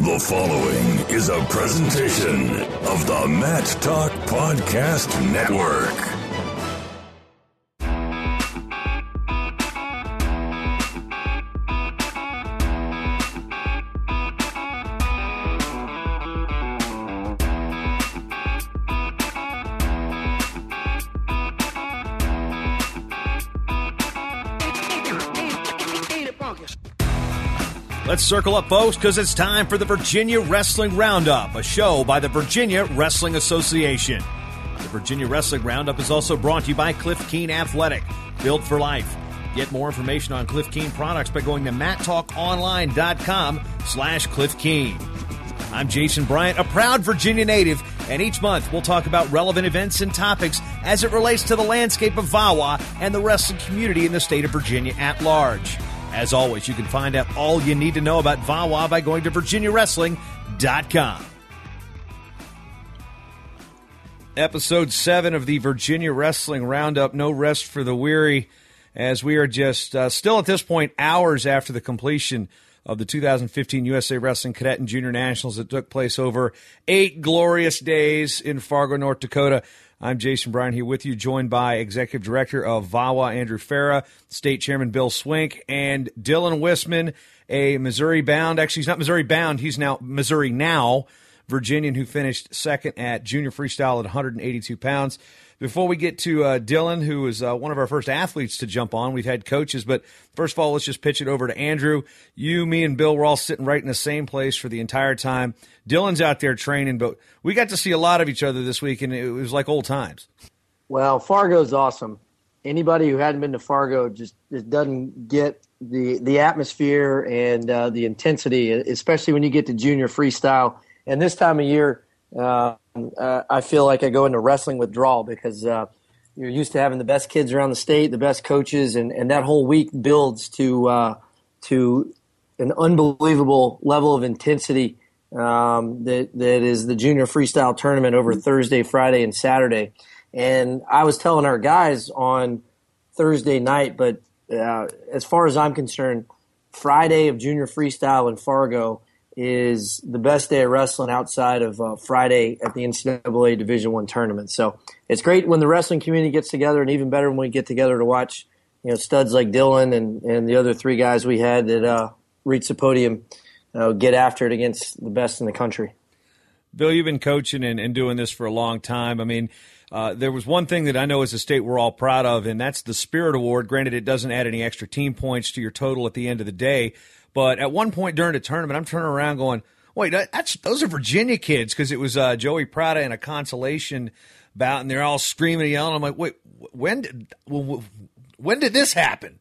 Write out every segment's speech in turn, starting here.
The following is a presentation of the Mat Talk Podcast Network. Let's circle up, folks, because it's time for the Virginia Wrestling Roundup, a show by the Virginia Wrestling Association. The Virginia Wrestling Roundup is also brought to you by Cliff Keen Athletic, built for life. Get more information on Cliff Keen products by going to mattalkonline.com slash Cliff Keen. I'm Jason Bryant, a proud Virginia native, and each month we'll talk about relevant events and topics as it relates to the landscape of VAWA and the wrestling community in the state of Virginia at large. As always, you can find out all you need to know about VAWA by going to virginiawrestling.com. Episode 7 of the Virginia Wrestling Roundup No Rest for the Weary, as we are just uh, still at this point hours after the completion of the 2015 USA Wrestling Cadet and Junior Nationals that took place over eight glorious days in Fargo, North Dakota. I'm Jason Bryant here with you, joined by Executive Director of VAWA, Andrew Farah, State Chairman Bill Swink, and Dylan Wisman, a Missouri bound, actually, he's not Missouri bound, he's now Missouri now, Virginian who finished second at junior freestyle at 182 pounds. Before we get to uh, Dylan, who is uh, one of our first athletes to jump on, we've had coaches, but first of all, let's just pitch it over to Andrew. You, me, and Bill were all sitting right in the same place for the entire time. Dylan's out there training, but we got to see a lot of each other this week, and it was like old times. Well, Fargo's awesome. Anybody who hadn't been to Fargo just, just doesn't get the the atmosphere and uh, the intensity, especially when you get to junior freestyle. And this time of year, uh, uh, I feel like I go into wrestling withdrawal because uh, you're used to having the best kids around the state, the best coaches, and, and that whole week builds to uh, to an unbelievable level of intensity um, that that is the junior freestyle tournament over Thursday, Friday, and Saturday. And I was telling our guys on Thursday night, but uh, as far as I'm concerned, Friday of junior freestyle in Fargo is the best day of wrestling outside of uh, Friday at the NCAA Division One tournament. So it's great when the wrestling community gets together, and even better when we get together to watch you know studs like Dylan and, and the other three guys we had that uh, reached the podium uh, get after it against the best in the country. Bill, you've been coaching and, and doing this for a long time. I mean. Uh, there was one thing that I know as a state we're all proud of, and that's the Spirit Award. Granted, it doesn't add any extra team points to your total at the end of the day, but at one point during the tournament, I'm turning around going, wait, that's those are Virginia kids because it was uh, Joey Prada in a consolation bout, and they're all screaming and yelling. I'm like, wait, when did when did this happen?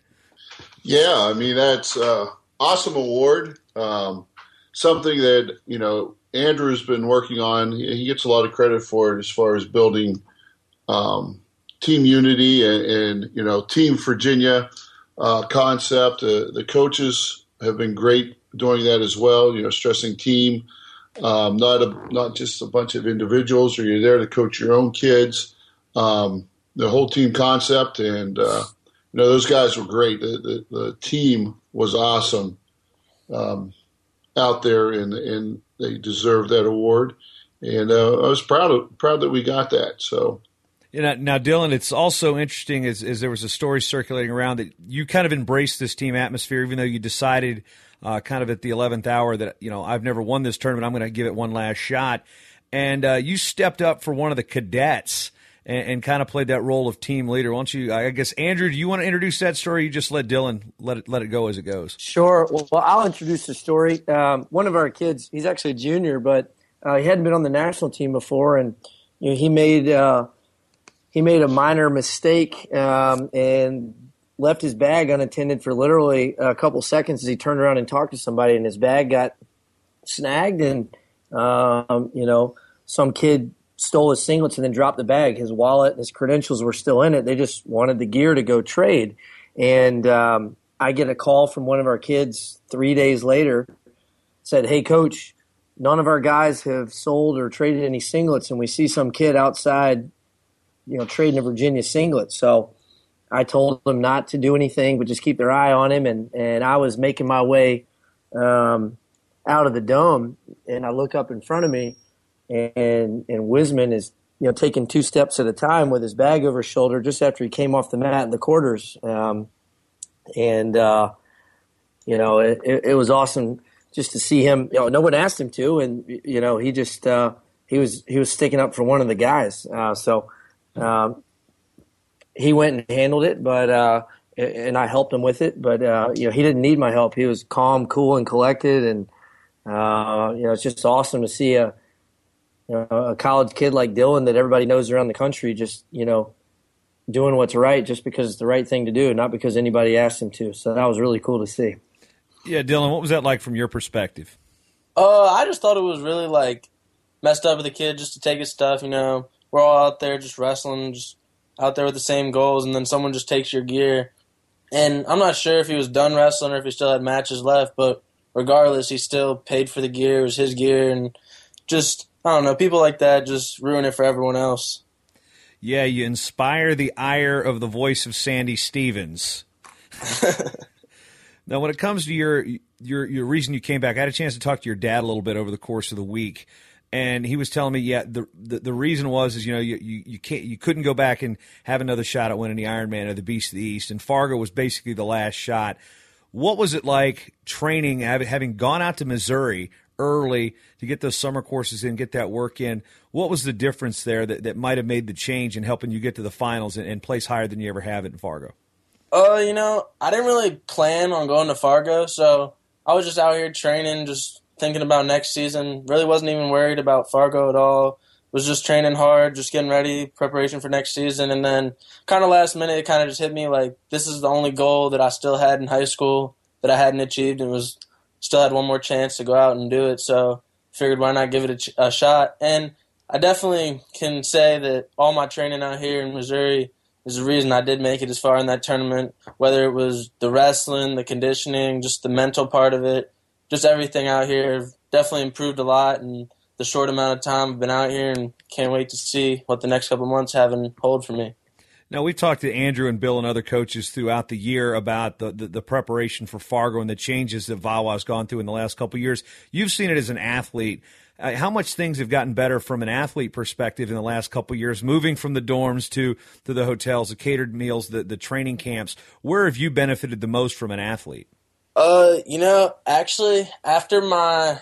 Yeah, I mean that's uh, awesome award. Um, something that you know Andrew's been working on. He gets a lot of credit for it as far as building um, team unity and, and, you know Team Virginia uh, concept. Uh, the coaches have been great doing that as well. You know, stressing team, um, not a, not just a bunch of individuals, or you're there to coach your own kids. Um, the whole team concept, and uh, you know, those guys were great. The, the, the team was awesome um, out there, and and they deserved that award. And uh, I was proud of proud that we got that. So you know, now, Dylan, it's also interesting as, as there was a story circulating around that you kind of embraced this team atmosphere, even though you decided uh, kind of at the 11th hour that, you know, I've never won this tournament. I'm going to give it one last shot. And uh, you stepped up for one of the cadets and, and, kind of played that role of team leader. Why don't you, I guess, Andrew, do you want to introduce that story? you just let Dylan let it, let it go as it goes? Sure. Well, I'll introduce the story. Um, one of our kids, he's actually a junior, but uh, he hadn't been on the national team before. And, you know, he made, uh, he made a minor mistake, um, and left his bag unattended for literally a couple seconds as he turned around and talked to somebody, and his bag got snagged, and um, you know some kid stole his singlets and then dropped the bag. His wallet and his credentials were still in it. They just wanted the gear to go trade, and um, I get a call from one of our kids three days later, said, "Hey, coach." None of our guys have sold or traded any singlets, and we see some kid outside, you know, trading a Virginia singlet. So, I told them not to do anything, but just keep their eye on him. And, and I was making my way um, out of the dome, and I look up in front of me, and and Wisman is you know taking two steps at a time with his bag over his shoulder just after he came off the mat in the quarters, um, and uh, you know it, it, it, was awesome just to see him. You know, no one asked him to, and you know he just uh, he was he was sticking up for one of the guys. Uh, so um, he went and handled it, but uh, and I helped him with it. But uh, you know, he didn't need my help. He was calm, cool, and collected, and uh, you know, it's just awesome to see a you know, a college kid like Dylan that everybody knows around the country just you know doing what's right just because it's the right thing to do, not because anybody asked him to. So that was really cool to see. Yeah, Dylan, what was that like from your perspective? Uh, I just thought it was really like messed up with the kid just to take his stuff. You know, we're all out there just wrestling, just out there with the same goals, and then someone just takes your gear. And I'm not sure if he was done wrestling or if he still had matches left, but regardless, he still paid for the gear. It was his gear, and just I don't know, people like that just ruin it for everyone else. Yeah, you inspire the ire of the voice of Sandy Stevens. now, when it comes to your your your reason you came back, I had a chance to talk to your dad a little bit over the course of the week and he was telling me, yeah, the, the, the reason was is you know you, you you can't you couldn't go back and have another shot at winning the Ironman or the Beast of the East, and Fargo was basically the last shot. What was it like training, having gone out to Missouri early to get those summer courses in, get that work in? What was the difference there that, that might have made the change in helping you get to the finals and, and place higher than you ever have it in Fargo? Uh, you know, I didn't really plan on going to Fargo, so I was just out here training, just thinking about next season. Really wasn't even worried about Fargo at all. Was just training hard, just getting ready, preparation for next season, and then kind of last minute, it kind of just hit me like this is the only goal that I still had in high school that I hadn't achieved, and was still had one more chance to go out and do it. So figured why not give it a, a shot. And I definitely can say that all my training out here in Missouri is the reason I did make it as far in that tournament. Whether it was the wrestling, the conditioning, just the mental part of it just everything out here definitely improved a lot in the short amount of time I've been out here, and can't wait to see what the next couple months have in hold for me. Now we've talked to Andrew and Bill and other coaches throughout the year about the, the, the preparation for Fargo and the changes that Vawa's gone through in the last couple years. You've seen it as an athlete. Uh, how much things have gotten better from an athlete perspective in the last couple years, moving from the dorms to to the hotels, the catered meals, the the training camps. Where have you benefited the most from an athlete? Uh, you know, actually, after my,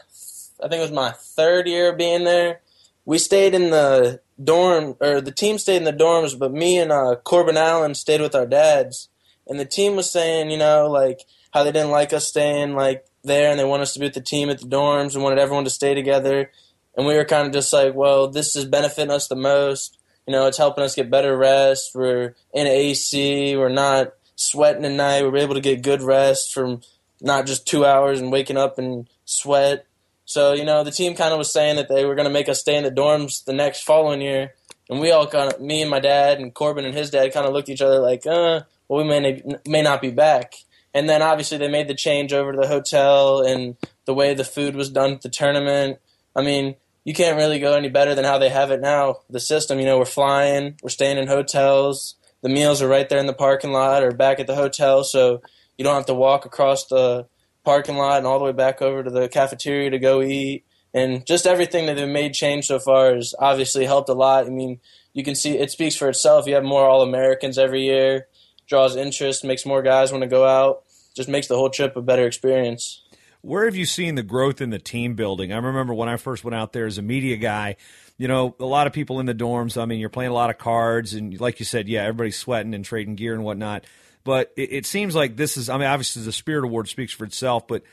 I think it was my third year being there, we stayed in the dorm, or the team stayed in the dorms, but me and uh, Corbin Allen stayed with our dads. And the team was saying, you know, like how they didn't like us staying like there, and they want us to be with the team at the dorms, and wanted everyone to stay together. And we were kind of just like, well, this is benefiting us the most. You know, it's helping us get better rest. We're in AC. We're not sweating at night. We're able to get good rest from not just two hours and waking up and sweat. So, you know, the team kind of was saying that they were going to make us stay in the dorms the next following year. And we all kind of, me and my dad and Corbin and his dad kind of looked at each other like, uh, well, we may, may not be back. And then obviously they made the change over to the hotel and the way the food was done at the tournament. I mean, you can't really go any better than how they have it now. The system, you know, we're flying, we're staying in hotels, the meals are right there in the parking lot or back at the hotel. So you don't have to walk across the parking lot and all the way back over to the cafeteria to go eat. And just everything that they've made change so far has obviously helped a lot. I mean, you can see it speaks for itself. You have more All Americans every year, draws interest, makes more guys want to go out, just makes the whole trip a better experience. Where have you seen the growth in the team building? I remember when I first went out there as a media guy, you know, a lot of people in the dorms. I mean, you're playing a lot of cards, and like you said, yeah, everybody's sweating and trading gear and whatnot. But it, it, seems like this is. I mean, obviously the Spirit Award speaks for itself, but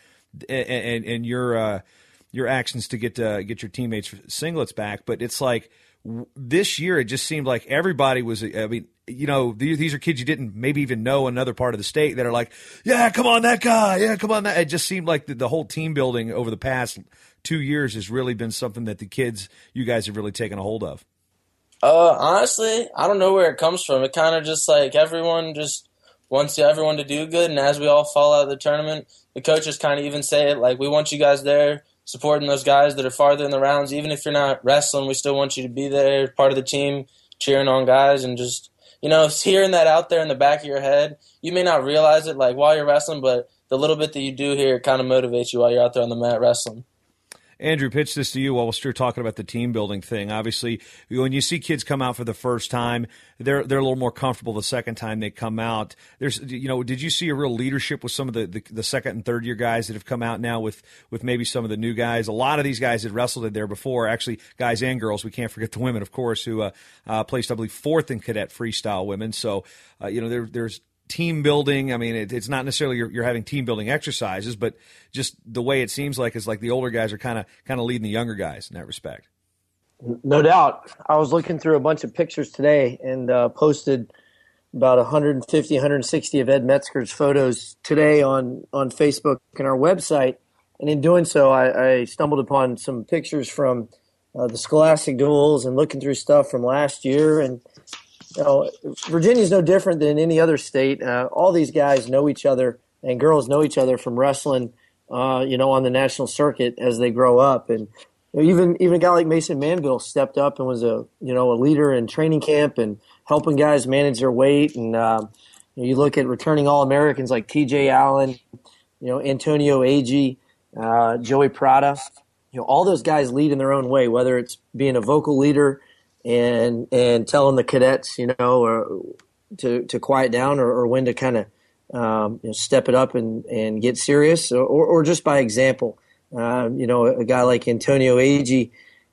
and and your uh, your actions to get uh, get your teammates singlets back. But it's like this year it just seemed like everybody was. I mean, you know, these, are kids you didn't maybe even know another part of the state that are like, yeah, come on, that guy, yeah, come on, that. It just seemed like the, the whole team building over the past two years has really been something that the kids, you guys have really taken a hold of. Uh, honestly, I don't know where it comes from. It kind of just like everyone just wants everyone to do good, and as we all fall out of the tournament, the coaches kind of even say it like, "We want you guys there, supporting those guys that are farther in the rounds. Even if you're not wrestling, we still want you to be there, part of the team, cheering on guys, and just you know, hearing that out there in the back of your head. You may not realize it like while you're wrestling, but the little bit that you do here kind of motivates you while you're out there on the mat wrestling. Andrew, pitch this to you while we're still talking about the team building thing. Obviously, when you see kids come out for the first time, they're they're a little more comfortable the second time they come out. There's, you know, did you see a real leadership with some of the, the, the second and third year guys that have come out now with with maybe some of the new guys? A lot of these guys had wrestled in there before, actually, guys and girls. We can't forget the women, of course, who uh, uh, placed, I believe, fourth in cadet freestyle women. So, uh, you know, there, there's team building. I mean, it, it's not necessarily you're, you're, having team building exercises, but just the way it seems like is like the older guys are kind of kind of leading the younger guys in that respect. No doubt. I was looking through a bunch of pictures today and uh, posted about 150, 160 of Ed Metzger's photos today on on Facebook and our website. And in doing so, I, I stumbled upon some pictures from uh, the Scholastic duels and looking through stuff from last year and you know, Virginia's no different than any other state. Uh, all these guys know each other, and girls know each other from wrestling. Uh, you know, on the national circuit as they grow up, and you know, even even a guy like Mason Manville stepped up and was a you know a leader in training camp and helping guys manage their weight. And um, you look at returning All Americans like T.J. Allen, you know Antonio Agee, uh, Joey Prada. You know, all those guys lead in their own way, whether it's being a vocal leader and and telling the cadets, you know, or to to quiet down or, or when to kind of um, you know, step it up and, and get serious, or, or just by example. Uh, you know, a guy like Antonio Agee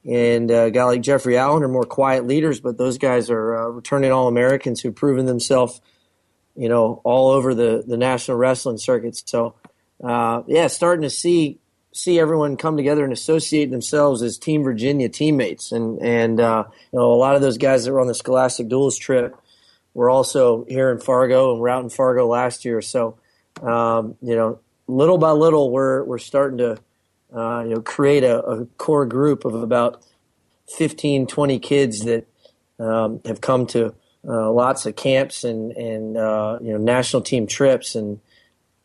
and a guy like Jeffrey Allen are more quiet leaders, but those guys are uh, returning All Americans who've proven themselves, you know, all over the, the national wrestling circuits. So, uh, yeah, starting to see see everyone come together and associate themselves as Team Virginia teammates. And and uh, you know, a lot of those guys that were on the Scholastic Duels trip were also here in Fargo and were out in Fargo last year. So um, you know, little by little, we're we're starting to uh, you know create a, a, core group of about 15, 20 kids that um, have come to uh, lots of camps and and uh, you know national team trips and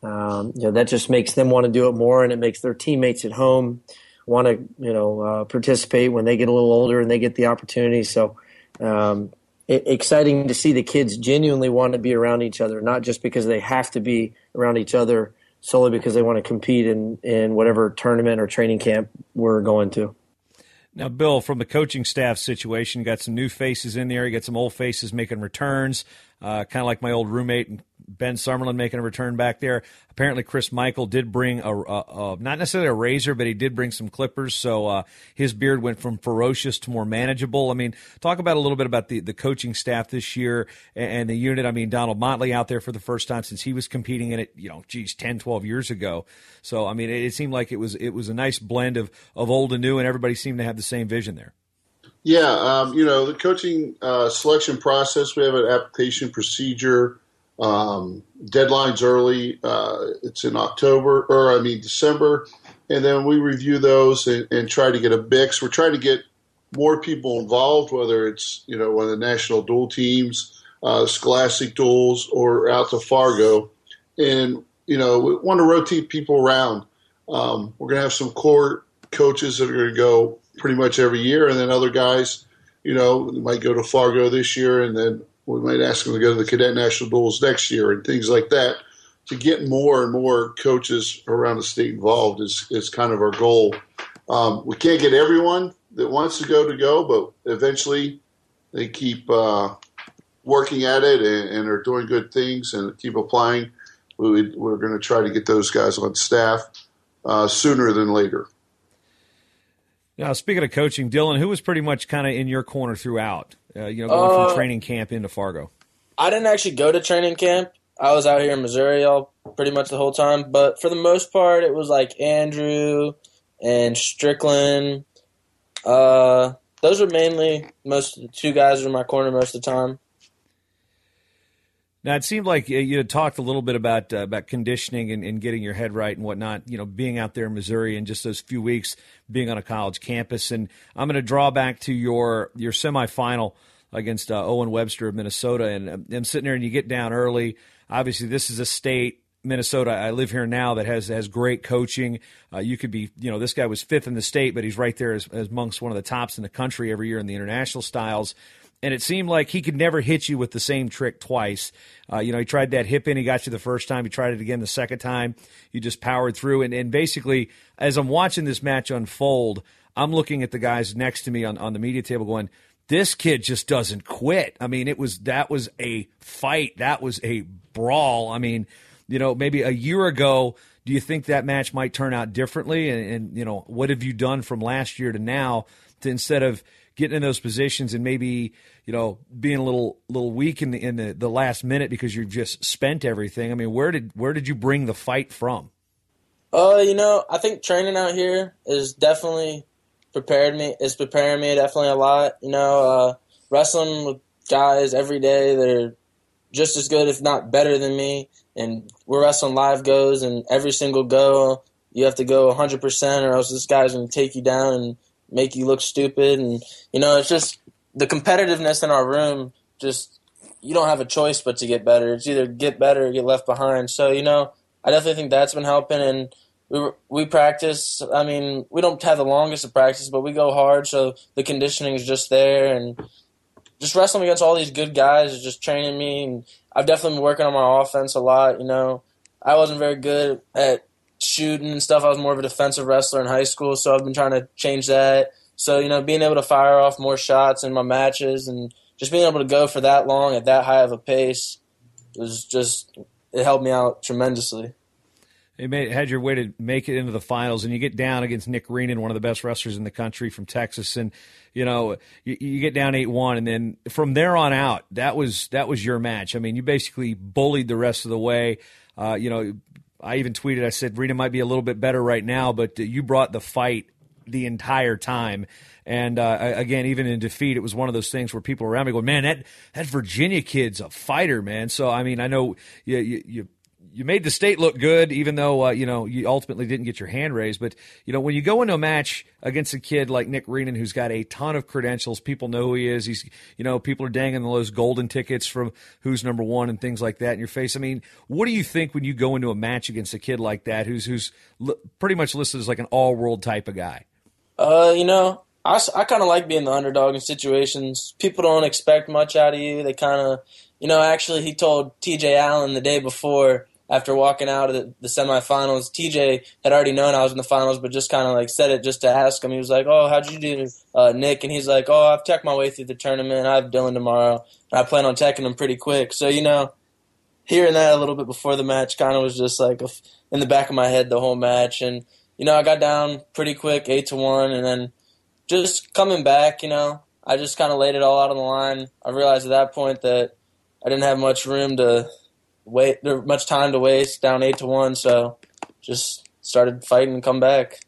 um, you know that just makes them want to do it more, and it makes their teammates at home want to you know uh, participate when they get a little older and they get the opportunity. So um, it, exciting to see the kids genuinely want to be around each other, not just because they have to be around each other solely because they want to compete in in whatever tournament or training camp we're going to. Now, Bill, from the coaching staff situation, got some new faces in there. You got some old faces making returns, uh, kind of like my old roommate and Ben Summerlin making a return back there. Apparently, Chris Michael did bring a, a, a not necessarily a razor, but he did bring some clippers. So uh, his beard went from ferocious to more manageable. I mean, talk about a little bit about the, the coaching staff this year and, and the unit. I mean, Donald Motley out there for the first time since he was competing in it, you know, geez, 10, 12 years ago. So, I mean, it, it seemed like it was it was a nice blend of, of old and new, and everybody seemed to have the same vision there. Yeah, um, you know, the coaching uh, selection process, we have an application procedure um, deadlines early. Uh, it's in October, or I mean December, and then we review those and, and, try to get a mix. We're trying to get more people involved, whether it's you know one of the national dual teams, uh, Scholastic duels, or out to Fargo, and you know we want to rotate people around. Um, we're going to have some core coaches that are going to go pretty much every year, and then other guys, you know, might go to Fargo this year, and then we might ask them to go to the cadet national duels next year and things like that. To get more and more coaches around the state involved is, is kind of our goal. Um, we can't get everyone that wants to go to go, but eventually they keep uh, working at it and, and, are doing good things and keep applying. We, are going to try to get those guys on staff uh, sooner than later. Now, speaking of coaching, Dylan, who was pretty much kind of in your corner throughout? Uh, you know, going uh, from training camp into Fargo. I didn't actually go to training camp. I was out here in Missouri all pretty much the whole time, but for the most part, it was like Andrew and Strickland. Uh, those are mainly most of the two guys in my corner most of the time. Now it seemed like you had talked a little bit about uh, about conditioning and, and, getting your head right and whatnot. You know, being out there in Missouri and just those few weeks being on a college campus. And I'm going to draw back to your your semifinal against uh, Owen Webster of Minnesota. And I'm um, sitting there, and you get down early. Obviously, this is a state Minnesota. I live here now that has has great coaching. Uh, you could be, you know, this guy was fifth in the state, but he's right there as, as amongst one of the tops in the country every year in the international styles and it seemed like he could never hit you with the same trick twice. Uh, you know, he tried that hip in, he got you the first time, he tried it again the second time. You just powered through, and, and basically, as I'm watching this match unfold, I'm looking at the guys next to me on, on the media table going, this kid just doesn't quit. I mean, it was that was a fight, that was a brawl. I mean, you know, maybe a year ago, do you think that match might turn out differently? And, and you know, what have you done from last year to now to instead of getting in those positions and maybe you know being a little little weak in the in the, the last minute because you've just spent everything. I mean, where did where did you bring the fight from? Uh, you know, I think training out here is definitely prepared me. It's preparing me definitely a lot. You know, uh, wrestling with guys every day that are just as good, if not better than me, and we're wrestling live goes, and every single go you have to go 100% or else this guy's going to take you down and make you look stupid, and you know, it's just the competitiveness in our room. Just you don't have a choice but to get better. It's either get better or get left behind. So you know, I definitely think that's been helping, and we we practice. I mean, we don't have the longest of practice, but we go hard, so the conditioning is just there, and just wrestling against all these good guys is just training me. And I've definitely been working on my offense a lot. You know, I wasn't very good at shooting and stuff. I was more of a defensive wrestler in high school, so I've been trying to change that. So you know, being able to fire off more shots in my matches and just being able to go for that long at that high of a pace was just it helped me out tremendously. You made had your way to make it into the finals, and you get down against Nick Reenan, one of the best wrestlers in the country from Texas, and you know you, you get down eight one, and then from there on out, that was that was your match. I mean, you basically bullied the rest of the way. Uh, you know, I even tweeted, I said, Rena might be a little bit better right now, but you brought the fight the entire time. And uh, again, even in defeat, it was one of those things where people around me go, "Man, that that Virginia kid's a fighter, man." So I mean, I know you you, you you made the state look good, even though uh, you know you ultimately didn't get your hand raised. But you know when you go into a match against a kid like Nick Reenan, who's got a ton of credentials, people know who he is. He's you know people are dangling those golden tickets from who's number one and things like that in your face. I mean, what do you think when you go into a match against a kid like that, who's who's pretty much listed as like an all world type of guy? Uh, you know, I, I kind of like being the underdog in situations. People don't expect much out of you. They kind of, you know, actually, he told T.J. Allen the day before after walking out of the, the semifinals. TJ had already known I was in the finals, but just kind of like said it just to ask him. He was like, "Oh, how'd you do, uh, Nick?" And he's like, "Oh, I've teched my way through the tournament. I have Dylan tomorrow. And I plan on teching him pretty quick." So you know, hearing that a little bit before the match kind of was just like in the back of my head the whole match. And you know, I got down pretty quick, eight to one, and then just coming back, you know, I just kind of laid it all out on the line. I realized at that point that I didn't have much room to wait there much time to waste down eight to one so just started fighting and come back.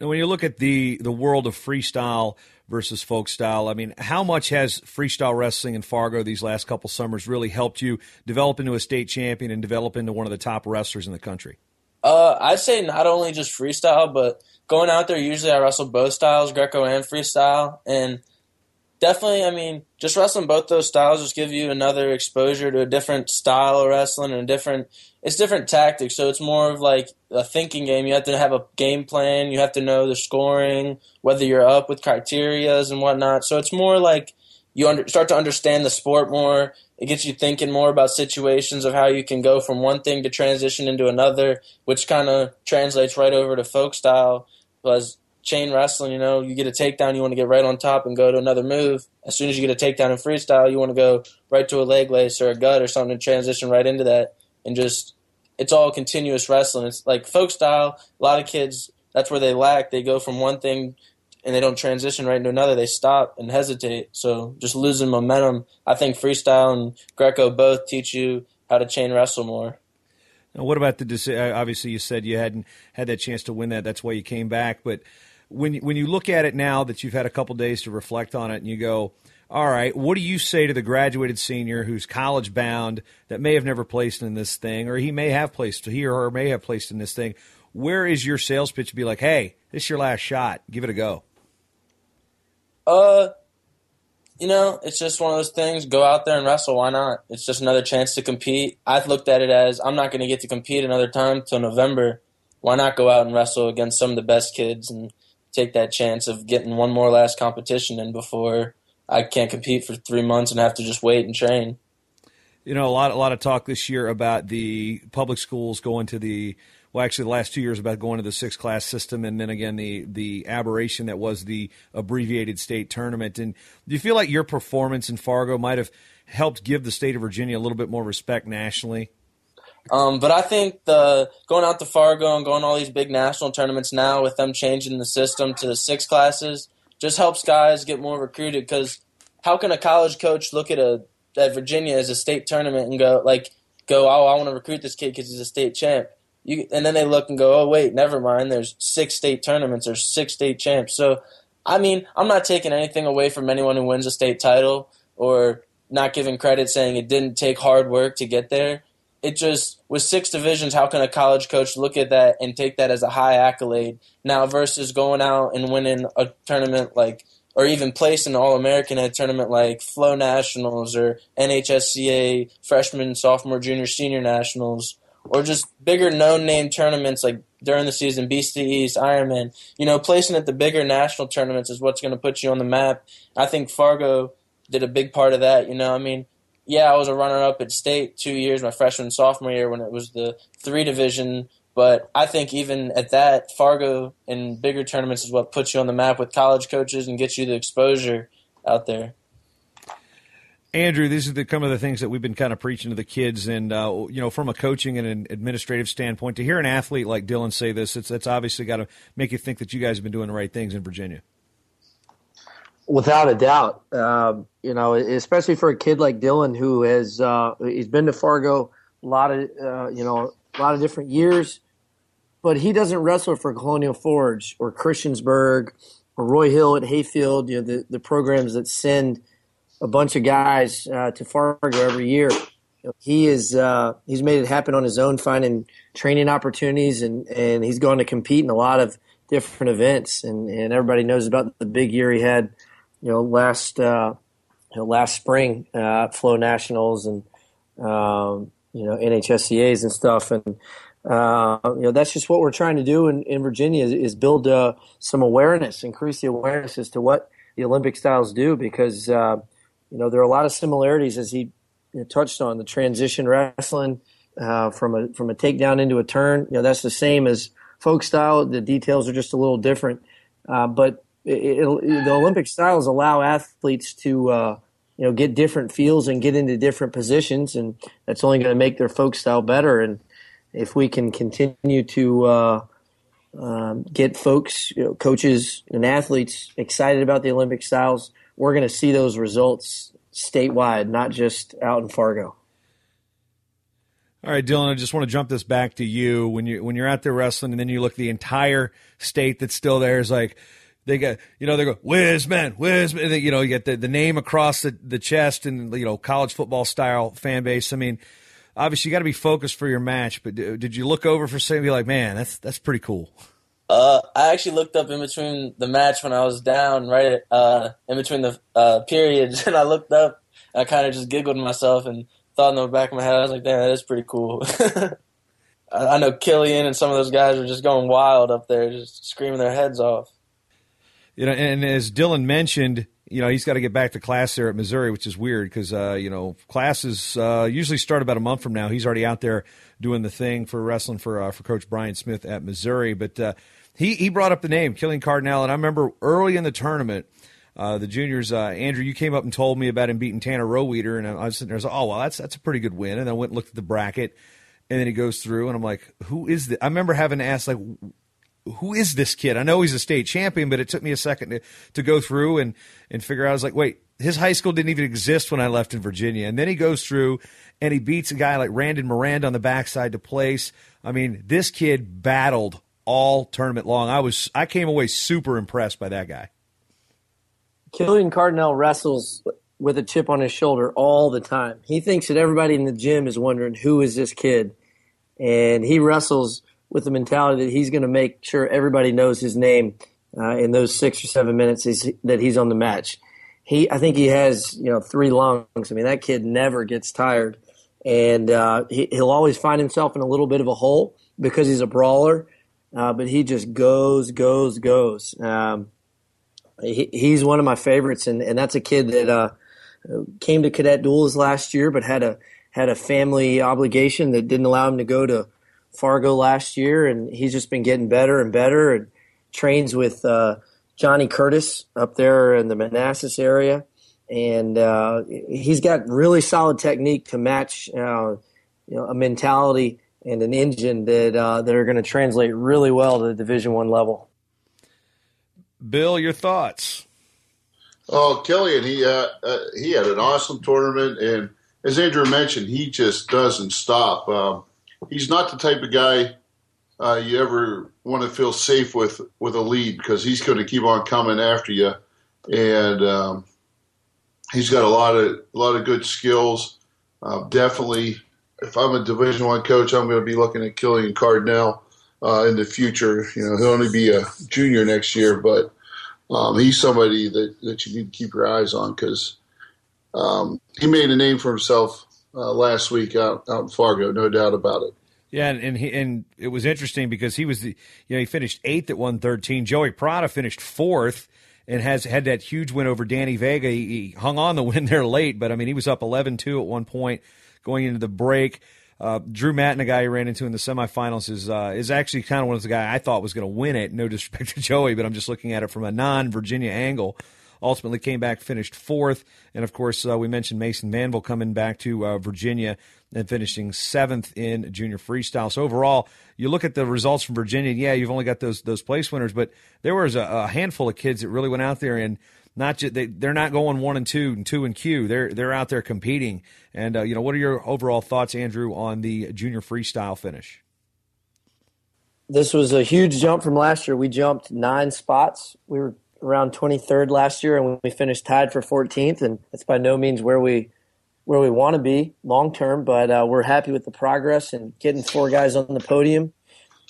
Now when you look at the the world of freestyle versus folk style i mean how much has freestyle wrestling in fargo these last couple summers really helped you develop into a state champion and develop into one of the top wrestlers in the country? Uh, i'd say not only just freestyle but going out there usually i wrestle both styles greco and freestyle and definitely, I mean, just wrestling both those styles just give you another exposure to a different style of wrestling and a different. It's different tactics, so it's more of like a thinking game. You have to have a game plan. You have to know the scoring, whether you're up with criterias and whatnot. So it's more like you under, start to understand the sport more. It gets you thinking more about situations of how you can go from one thing to transition into another, which kind of translates right over to folk style. Because chain wrestling, you know, you get a takedown, you want to get right on top and go to another move. As soon as you get a takedown in freestyle, you want to go right to a leg lace or a gut or something to transition right into that and just it's all continuous wrestling. It's like folk style, a lot of kids that's where they lack. They go from one thing and they don't transition right into another. They stop and hesitate. So just losing momentum. I think freestyle and Greco both teach you how to chain wrestle more. Now, what about the decision? Uh, obviously, you said you hadn't had that chance to win that. That's why you came back. But when when you look at it now that you've had a couple days to reflect on it, and you go, all right, what do you say to the graduated senior who's college bound that may have never placed in this thing, or he may have placed, he or her may have placed in this thing? Where is your sales pitch to be like, hey, this is your last shot, give it a go? Uh, you know, it's just one of those things. Go out there and wrestle. Why not? It's just another chance to compete. I've looked at it as I'm not going to get to compete another time till November. Why not go out and wrestle against some of the best kids and take that chance of getting one more last competition in before I can't compete for three months and have to just wait and train. You know, a lot, a lot of talk this year about the public schools going to the well, actually, the last two years about going to the six class system, and then again the the aberration that was the abbreviated state tournament. And do you feel like your performance in Fargo might have helped give the state of Virginia a little bit more respect nationally? Um, but I think the going out to Fargo and going all these big national tournaments now with them changing the system to the six classes just helps guys get more recruited. Because how can a college coach look at a at Virginia as a state tournament and go like go oh I want to recruit this kid because he's a state champ you, and then they look and go, oh wait, never mind. There's six state tournaments. There's six state champs. So, I mean, I'm not taking anything away from anyone who wins a state title or not giving credit, saying it didn't take hard work to get there. It just with six divisions, how can a college coach look at that and take that as a high accolade now versus going out and winning a tournament like or even placing an All American at a tournament like Flo Nationals or NHSCA freshman, sophomore, junior, senior nationals or just bigger known name tournaments like during the season, East, Ironman. You know, placing at the bigger national tournaments is what's going to put you on the map. I think Fargo did a big part of that. You know, I mean, yeah, I was a runner up at state two years, my freshman and sophomore year when it was the three division. But I think even at that, Fargo in bigger tournaments is what puts you on the map with college coaches and gets you the exposure out there. Andrew, these are the, some of the things that we've been kind of preaching to the kids, and uh, you know, from a coaching and an administrative standpoint, to hear an athlete like Dylan say this, it's, it's obviously got to make you think that you guys have been doing the right things in Virginia. Without a doubt, um, you know, especially for a kid like Dylan who has uh, he's been to Fargo a lot of uh, you know a lot of different years, but he doesn't wrestle for Colonial Forge or Christiansburg or Roy Hill at Hayfield. You know, the the programs that send a bunch of guys uh, to Fargo every year. He is uh, he's made it happen on his own, finding training opportunities, and, and he's going to compete in a lot of different events. And, and everybody knows about the big year he had, you know, last uh, you know, last spring uh, Flo Nationals and um, you know NHSCA's and stuff. And uh, you know that's just what we're trying to do in, in Virginia is, is build uh, some awareness, increase the awareness as to what the Olympic styles do because uh, you know, there are a lot of similarities as he touched on the transition wrestling uh, from a from a takedown into a turn. You know, that's the same as folk style. The details are just a little different, uh, but it, it, the Olympic styles allow athletes to uh, you know get different feels and get into different positions, and that's only going to make their folk style better. And if we can continue to uh, um, get folks, you know, coaches, and athletes excited about the Olympic styles we're going to see those results statewide, not just out in Fargo. All right, Dylan, I just want to jump this back to you. When you when you're out there wrestling and then you look the entire state that's still there is like they get, you know they go whiz man whiz man you know you get the, the name across the, the chest and you know college football style fan base i mean obviously you got to be focused for your match but did you look over for saying be like man that's that's pretty cool uh, I actually looked up in between the match when I was down, right at, uh, in between the uh, periods, and I looked up. And I kind of just giggled myself and thought in the back of my head, I was like, "Damn, that is pretty cool." I know Killian and some of those guys were just going wild up there, just screaming their heads off. You know, and as Dylan mentioned, you know he's got to get back to class there at Missouri, which is weird because uh, you know classes uh, usually start about a month from now. He's already out there doing the thing for wrestling for uh, for Coach Brian Smith at Missouri, but uh, he he brought up the name Killian Cardinal, and I remember early in the tournament. Uh, the juniors, uh, Andrew, you came up and told me about him beating Tanner Roweeder, and I was sitting there, I was like, oh, well, that's that's a pretty good win. And I went and looked at the bracket, and then he goes through, and I'm like, who is this? I remember having to ask, like, who is this kid? I know he's a state champion, but it took me a second to, to go through and, and figure out. I was like, wait, his high school didn't even exist when I left in Virginia. And then he goes through and he beats a guy like Randon Miranda on the backside to place. I mean, this kid battled all tournament long. I was I came away super impressed by that guy. Killian Cardinal wrestles with a chip on his shoulder all the time. He thinks that everybody in the gym is wondering who is this kid, and he wrestles with the mentality that he's going to make sure everybody knows his name uh, in those six or seven minutes that he's on the match. He, I think he has you know three lungs. I mean that kid never gets tired, and uh, he, will always find himself in a little bit of a hole because he's a brawler. Uh, but he just goes, goes, goes. Um, he, he's one of my favorites, and, and that's a kid that uh, came to cadet duels last year, but had a had a family obligation that didn't allow him to go to Fargo last year, and he's just been getting better and better, and trains with uh, Johnny Curtis up there in the Manassas area, and uh, he's got really solid technique to match, uh, you know, a mentality and an engine that uh, that are going to translate really well to the Division One level. Bill, your thoughts? Oh, Killian, he uh, uh, he had an awesome tournament, and as Andrew mentioned, he just doesn't stop. Um, he's not the type of guy uh, you ever want to feel safe with with a lead because he's going to keep on coming after you, and um, he's got a lot of a lot of good skills. Uh, definitely, if I'm a Division One coach, I'm going to be looking at Killian Cardinal uh, in the future. You know, he'll only be a junior next year, but um, he's somebody that, that you need to keep your eyes on because um, he made a name for himself uh, last week out, out in Fargo, no doubt about it. Yeah, and and, he, and it was interesting because he was the you know he finished eighth at one thirteen. Joey Prada finished fourth and has had that huge win over Danny Vega. He, he hung on the win there late, but I mean he was up 11-2 at one point going into the break. Uh, Drew Mattin, a guy he ran into in the semifinals, is uh, is actually kind of one of the guy I thought was going to win it. No disrespect to Joey, but I'm just looking at it from a non-Virginia angle. Ultimately, came back, finished fourth, and of course, uh, we mentioned Mason Manville coming back to uh, Virginia and finishing seventh in junior freestyle. So overall, you look at the results from Virginia. Yeah, you've only got those those place winners, but there was a, a handful of kids that really went out there and not just they, they're not going one and two and two and Q. They're they're out there competing. And uh, you know, what are your overall thoughts, Andrew, on the junior freestyle finish? This was a huge jump from last year. We jumped nine spots. We were around 23rd last year, and we finished tied for 14th. And that's by no means where we where we want to be long term, but uh, we're happy with the progress and getting four guys on the podium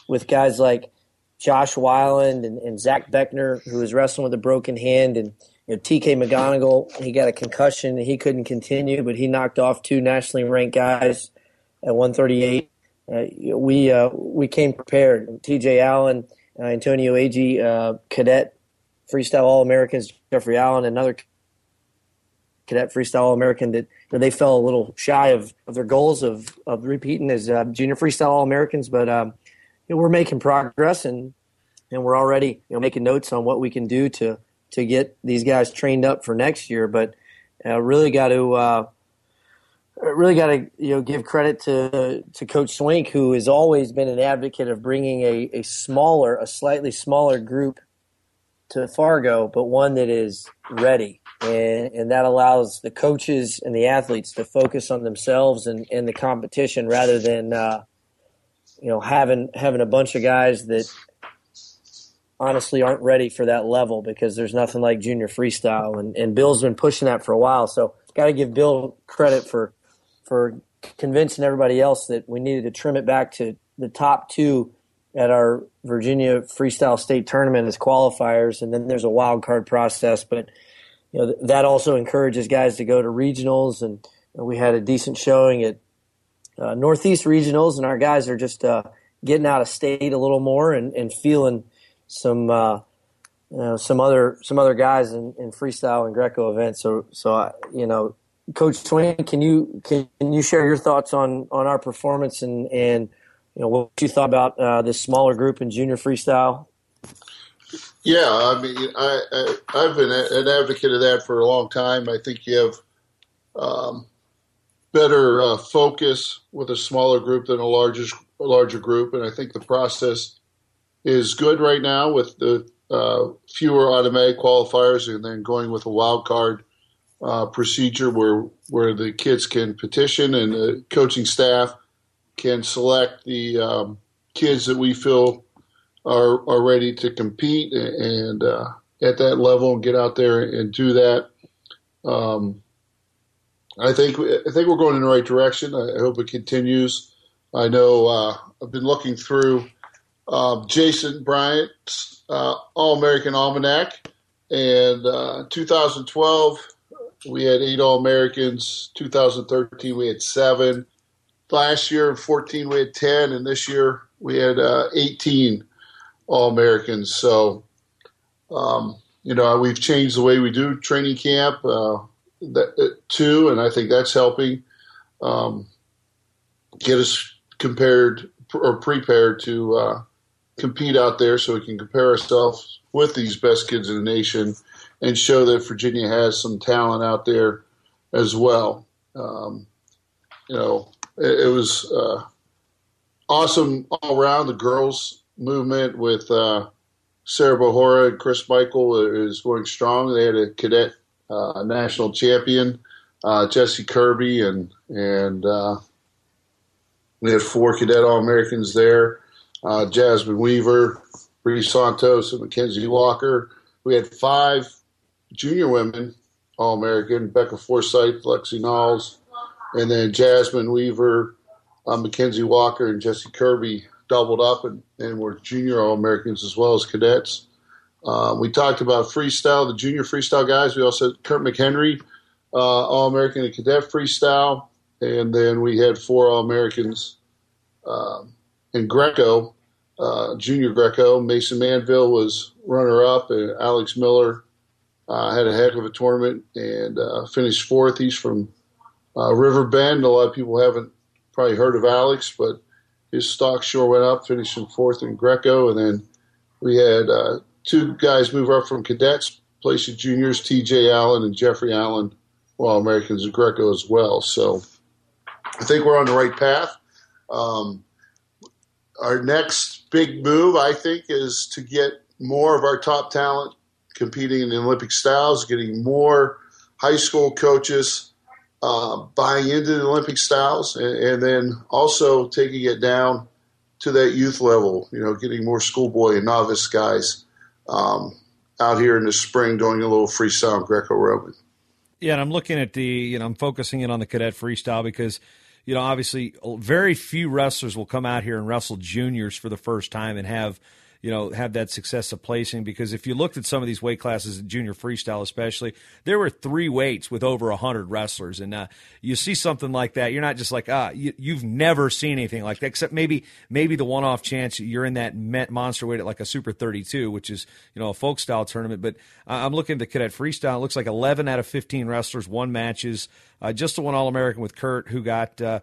with guys like Josh Weiland and, and Zach Beckner, who was wrestling with a broken hand, and you know, TK McGonigal, he got a concussion he couldn't continue, but he knocked off two nationally ranked guys at 138. Uh, we uh, we came prepared. TJ Allen, uh, Antonio Agee, uh, cadet freestyle All Americans, Jeffrey Allen, another cadet freestyle All American that you know, they fell a little shy of, of their goals of, of repeating as uh, junior freestyle All Americans, but um, you know, we're making progress and and we're already you know making notes on what we can do to to get these guys trained up for next year. But uh, really got to uh, really got to you know give credit to to Coach Swink, who has always been an advocate of bringing a, a smaller, a slightly smaller group to Fargo, but one that is ready. And, and that allows the coaches and the athletes to focus on themselves and, and the competition rather than, uh, you know, having having a bunch of guys that honestly aren't ready for that level because there's nothing like junior freestyle and, and Bill's been pushing that for a while. So got to give Bill credit for for convincing everybody else that we needed to trim it back to the top two at our Virginia freestyle state tournament as qualifiers, and then there's a wild card process. But you know that also encourages guys to go to regionals, and we had a decent showing at uh, Northeast regionals, and our guys are just uh, getting out of state a little more and, and feeling some uh, you know, some other some other guys in, in freestyle and Greco events. So so I, you know, Coach Swink, can you can you share your thoughts on on our performance and and you know what you thought about uh, this smaller group in junior freestyle? Yeah, I mean, I, I have been an advocate of that for a long time. I think you have um, better uh, focus with a smaller group than a larger larger group, and I think the process is good right now with the uh, fewer automatic qualifiers and then going with a wild card uh, procedure where where the kids can petition and the coaching staff can select the um, kids that we feel are are ready to compete and uh, at that level and get out there and do that. Um, I think I think we're going in the right direction. I hope it continues. I know uh, I've been looking through uh, Jason Bryant's uh, All American Almanac, and uh, 2012 we had eight All Americans. 2013 we had seven. Last year in 14 we had 10, and this year we had uh, 18 All Americans. So, um, you know, we've changed the way we do training camp uh, that, uh, too, and I think that's helping um, get us compared or prepared to uh, compete out there, so we can compare ourselves with these best kids in the nation and show that Virginia has some talent out there as well. Um, you know, it, it was uh, awesome all around. The girls movement with uh, Sarah Bojora and Chris Michael is going strong. They had a cadet uh, national champion, uh, Jesse Kirby, and and uh, we had four cadet All Americans there. Uh, Jasmine Weaver, Bree Santos, and Mackenzie Walker. We had five junior women All American: Becca Forsyth, Lexi Knowles, and then Jasmine Weaver, uh, Mackenzie Walker, and Jesse Kirby doubled up and, and were junior All Americans as well as cadets. Uh, we talked about freestyle, the junior freestyle guys. We also had Kurt McHenry, uh, All American and cadet freestyle. And then we had four All Americans um, in Greco, uh, junior Greco. Mason Manville was runner up, and Alex Miller uh, had a heck of a tournament and uh, finished fourth. He's from uh, River Bend. A lot of people haven't probably heard of Alex, but his stock sure went up, finishing fourth in Greco. And then we had uh, two guys move up from cadets, placing juniors, T.J. Allen and Jeffrey Allen, well, Americans in Greco as well. So I think we're on the right path. Um, our next big move, I think, is to get more of our top talent competing in the Olympic styles, getting more high school coaches uh, buying into the Olympic styles, and, and, then also taking it down to that youth level. You know, getting more schoolboy and novice guys um, out here in the spring doing a little freestyle Greco-Roman. Yeah, and I'm looking at the, you know, I'm focusing in on the cadet freestyle because, you know, obviously very few wrestlers will come out here and wrestle juniors for the first time and have – you know, have that success of placing. Because if you looked at some of these weight classes, in junior freestyle especially, there were three weights with over a hundred wrestlers, and uh, you see something like that, you're not just like ah, you, have never seen anything like that, except maybe maybe the one off chance you're in that monster weight at like a super 32, which is you know a folk style tournament. But uh, I'm looking at the cadet freestyle. It looks like 11 out of 15 wrestlers won matches. Uh, just the one All American with Kurt, who got uh,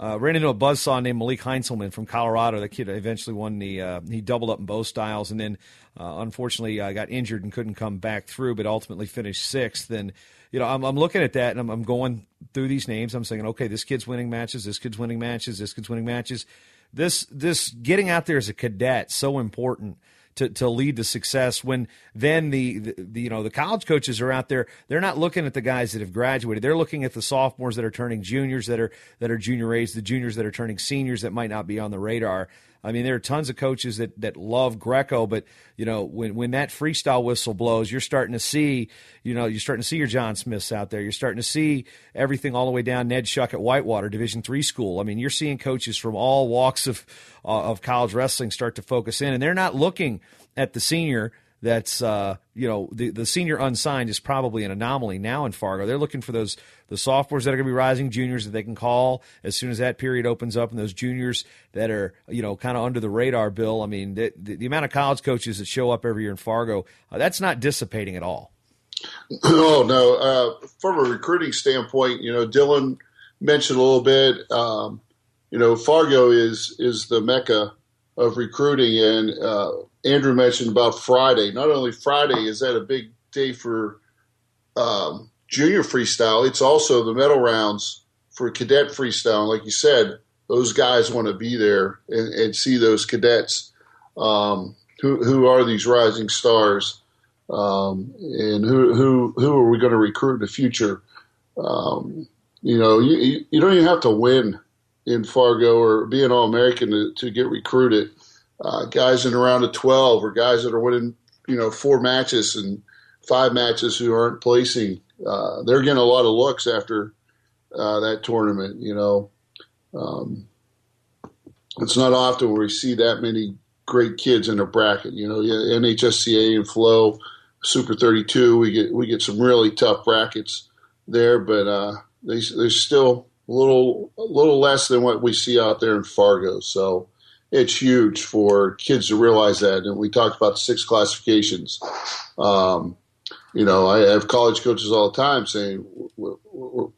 uh, ran into a buzzsaw named Malik Heinselman from Colorado. The kid eventually won the. Uh, he doubled up in both styles, and then uh, unfortunately uh, got injured and couldn't come back through, but ultimately finished sixth. And you know, I'm, I'm looking at that and I'm, I'm going through these names. I'm saying, okay, this kid's winning matches. This kid's winning matches. This kid's winning matches. This this getting out there as a cadet so important to, to lead to success when then the, the, the, you know the college coaches are out there they're not looking at the guys that have graduated. They're looking at the sophomores that are turning juniors that are that are junior A's the juniors that are turning seniors that might not be on the radar I mean, there are tons of coaches that, that love Greco, but you know, when when that freestyle whistle blows, you're starting to see, you know, you're starting to see your John Smiths out there. You're starting to see everything all the way down Ned Shuck at Whitewater Division three school. I mean, you're seeing coaches from all walks of uh, of college wrestling start to focus in, and they're not looking at the senior that's uh, you know the the senior unsigned is probably an anomaly now in Fargo. They're looking for those the sophomores that are going to be rising juniors that they can call as soon as that period opens up, and those juniors that are you know kind of under the radar. Bill, I mean the, the, the, amount of college coaches that show up every year in Fargo uh, that's not dissipating at all. Oh no, uh, from a recruiting standpoint, you know Dylan mentioned a little bit. Um, you know Fargo is is the mecca of recruiting, and uh, Andrew mentioned about Friday. Not only Friday is that a big day for um, junior freestyle, it's also the medal rounds for cadet freestyle. And Like you said, those guys want to be there and, and see those cadets um, who who are these rising stars, um, and who who who are we going to recruit in the future? Um, you know, you you don't even have to win in Fargo or be an All American to, to get recruited uh, guys in around a 12 or guys that are winning, you know, four matches and five matches who aren't placing. Uh, they're getting a lot of looks after uh, that tournament. You know, um, it's not often where we see that many great kids in a bracket. You know, NHSCA and Flo, Super 32, we get we get some really tough brackets there, but uh, they, there's still a little a little less than what we see out there in Fargo. So it's huge for kids to realize that. And we talked about six classifications. Um, you know, I have college coaches all the time saying we,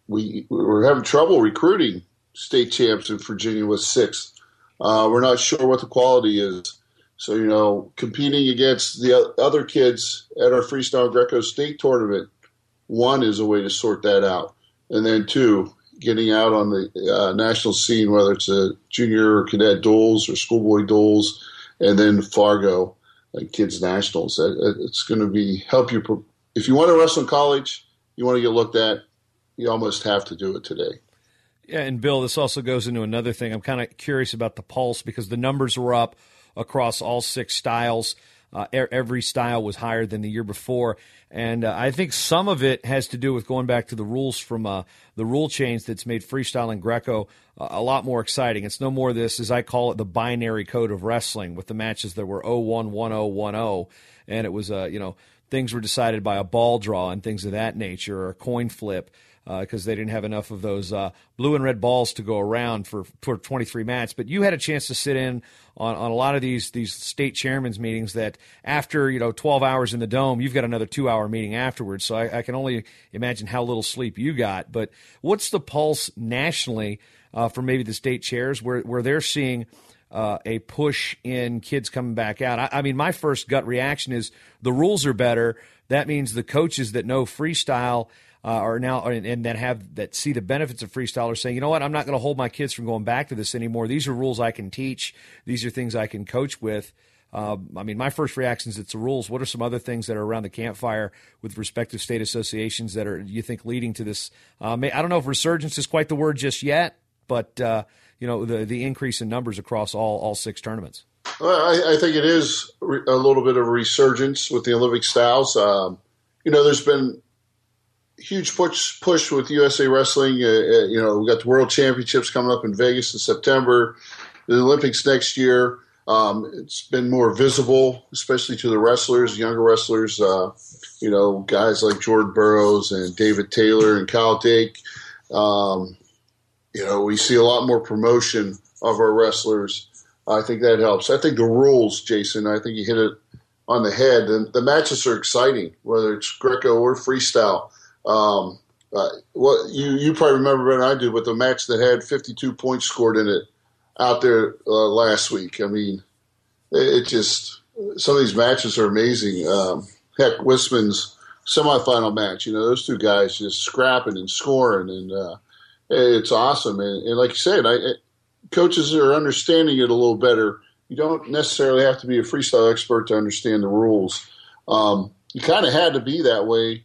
we, we're having trouble recruiting state champs in Virginia with six. Uh, we're not sure what the quality is. So, you know, competing against the other kids at our freestyle Greco state tournament, one is a way to sort that out. And then two, getting out on the uh, national scene, whether it's a junior or cadet duels or schoolboy duels, and then Fargo, like kids nationals. It's going to be help you. If you want to wrestle in college, you want to get looked at, you almost have to do it today. Yeah, and Bill, this also goes into another thing. I'm kind of curious about the pulse because the numbers were up across all six styles. Uh, every style was higher than the year before, and uh, I think some of it has to do with going back to the rules from uh, the rule change that's made freestyle and Greco uh, a lot more exciting. It's no more this, as I call it, the binary code of wrestling with the matches that were 0-1, 1-0, 1-0, and it was uh, you know things were decided by a ball draw and things of that nature or a coin flip because uh, they didn't have enough of those uh, blue and red balls to go around for, for 23 matches. But you had a chance to sit in on, on a lot of these these state chairman's meetings that after you know 12 hours in the dome, you've got another two hour meeting afterwards. So I, I can only imagine how little sleep you got. But what's the pulse nationally uh, for maybe the state chairs where where they're seeing? Uh, a push in kids coming back out. I, I, mean, my first gut reaction is the rules are better. That means the coaches that know freestyle uh, are now and, and, that have that see the benefits of freestyle are saying, you know what, I'm not going to hold my kids from going back to this anymore. These are rules I can teach. These are things I can coach with. Uh, I mean, my first reaction is it's the rules. What are some other things that are around the campfire with respective state associations that are you think leading to this? Uh, I don't know if resurgence is quite the word just yet, but uh, you know the the increase in numbers across all all six tournaments. Well, I, I, think it is a little bit of a resurgence with the Olympic styles. Um, you know, there's been huge push push with USA Wrestling. Uh, uh, you know, we got the World Championships coming up in Vegas in September, the Olympics next year. Um, it's been more visible, especially to the wrestlers, younger wrestlers. Uh, you know, guys like Jordan Burroughs and David Taylor and Kyle Dake. Um, you know, we see a lot more promotion of our wrestlers. I think that helps. I think the rules, Jason. I think you hit it on the head. And the matches are exciting, whether it's Greco or freestyle. Um, uh, what you you probably remember better than I do, but the match that had 52 points scored in it out there uh, last week. I mean, it, it, just some of these matches are amazing. Um, heck, Wisman's semifinal match. You know, those two guys just scrapping and scoring, and uh, it's awesome. And, and, like you said, I, coaches are understanding it a little better. You don't necessarily have to be a freestyle expert to understand the rules. Um, you kind of had to be that way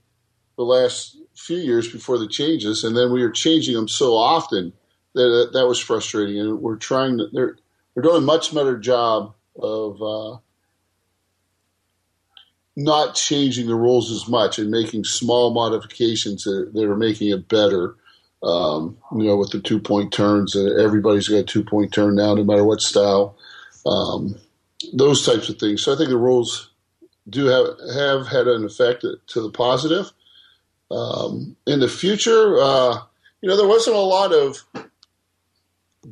the last few years before the changes, and then we were changing them so often that that was frustrating. And we're trying to they're they're doing a much better job of uh, not changing the rules as much and making small modifications that, that are making it better. Um, you know, with the two point turns, everybody's got a two point turn now, no matter what style. Um, those types of things. So I think the rules do have have had an effect to the positive. Um, in the future, uh, you know, there wasn't a lot of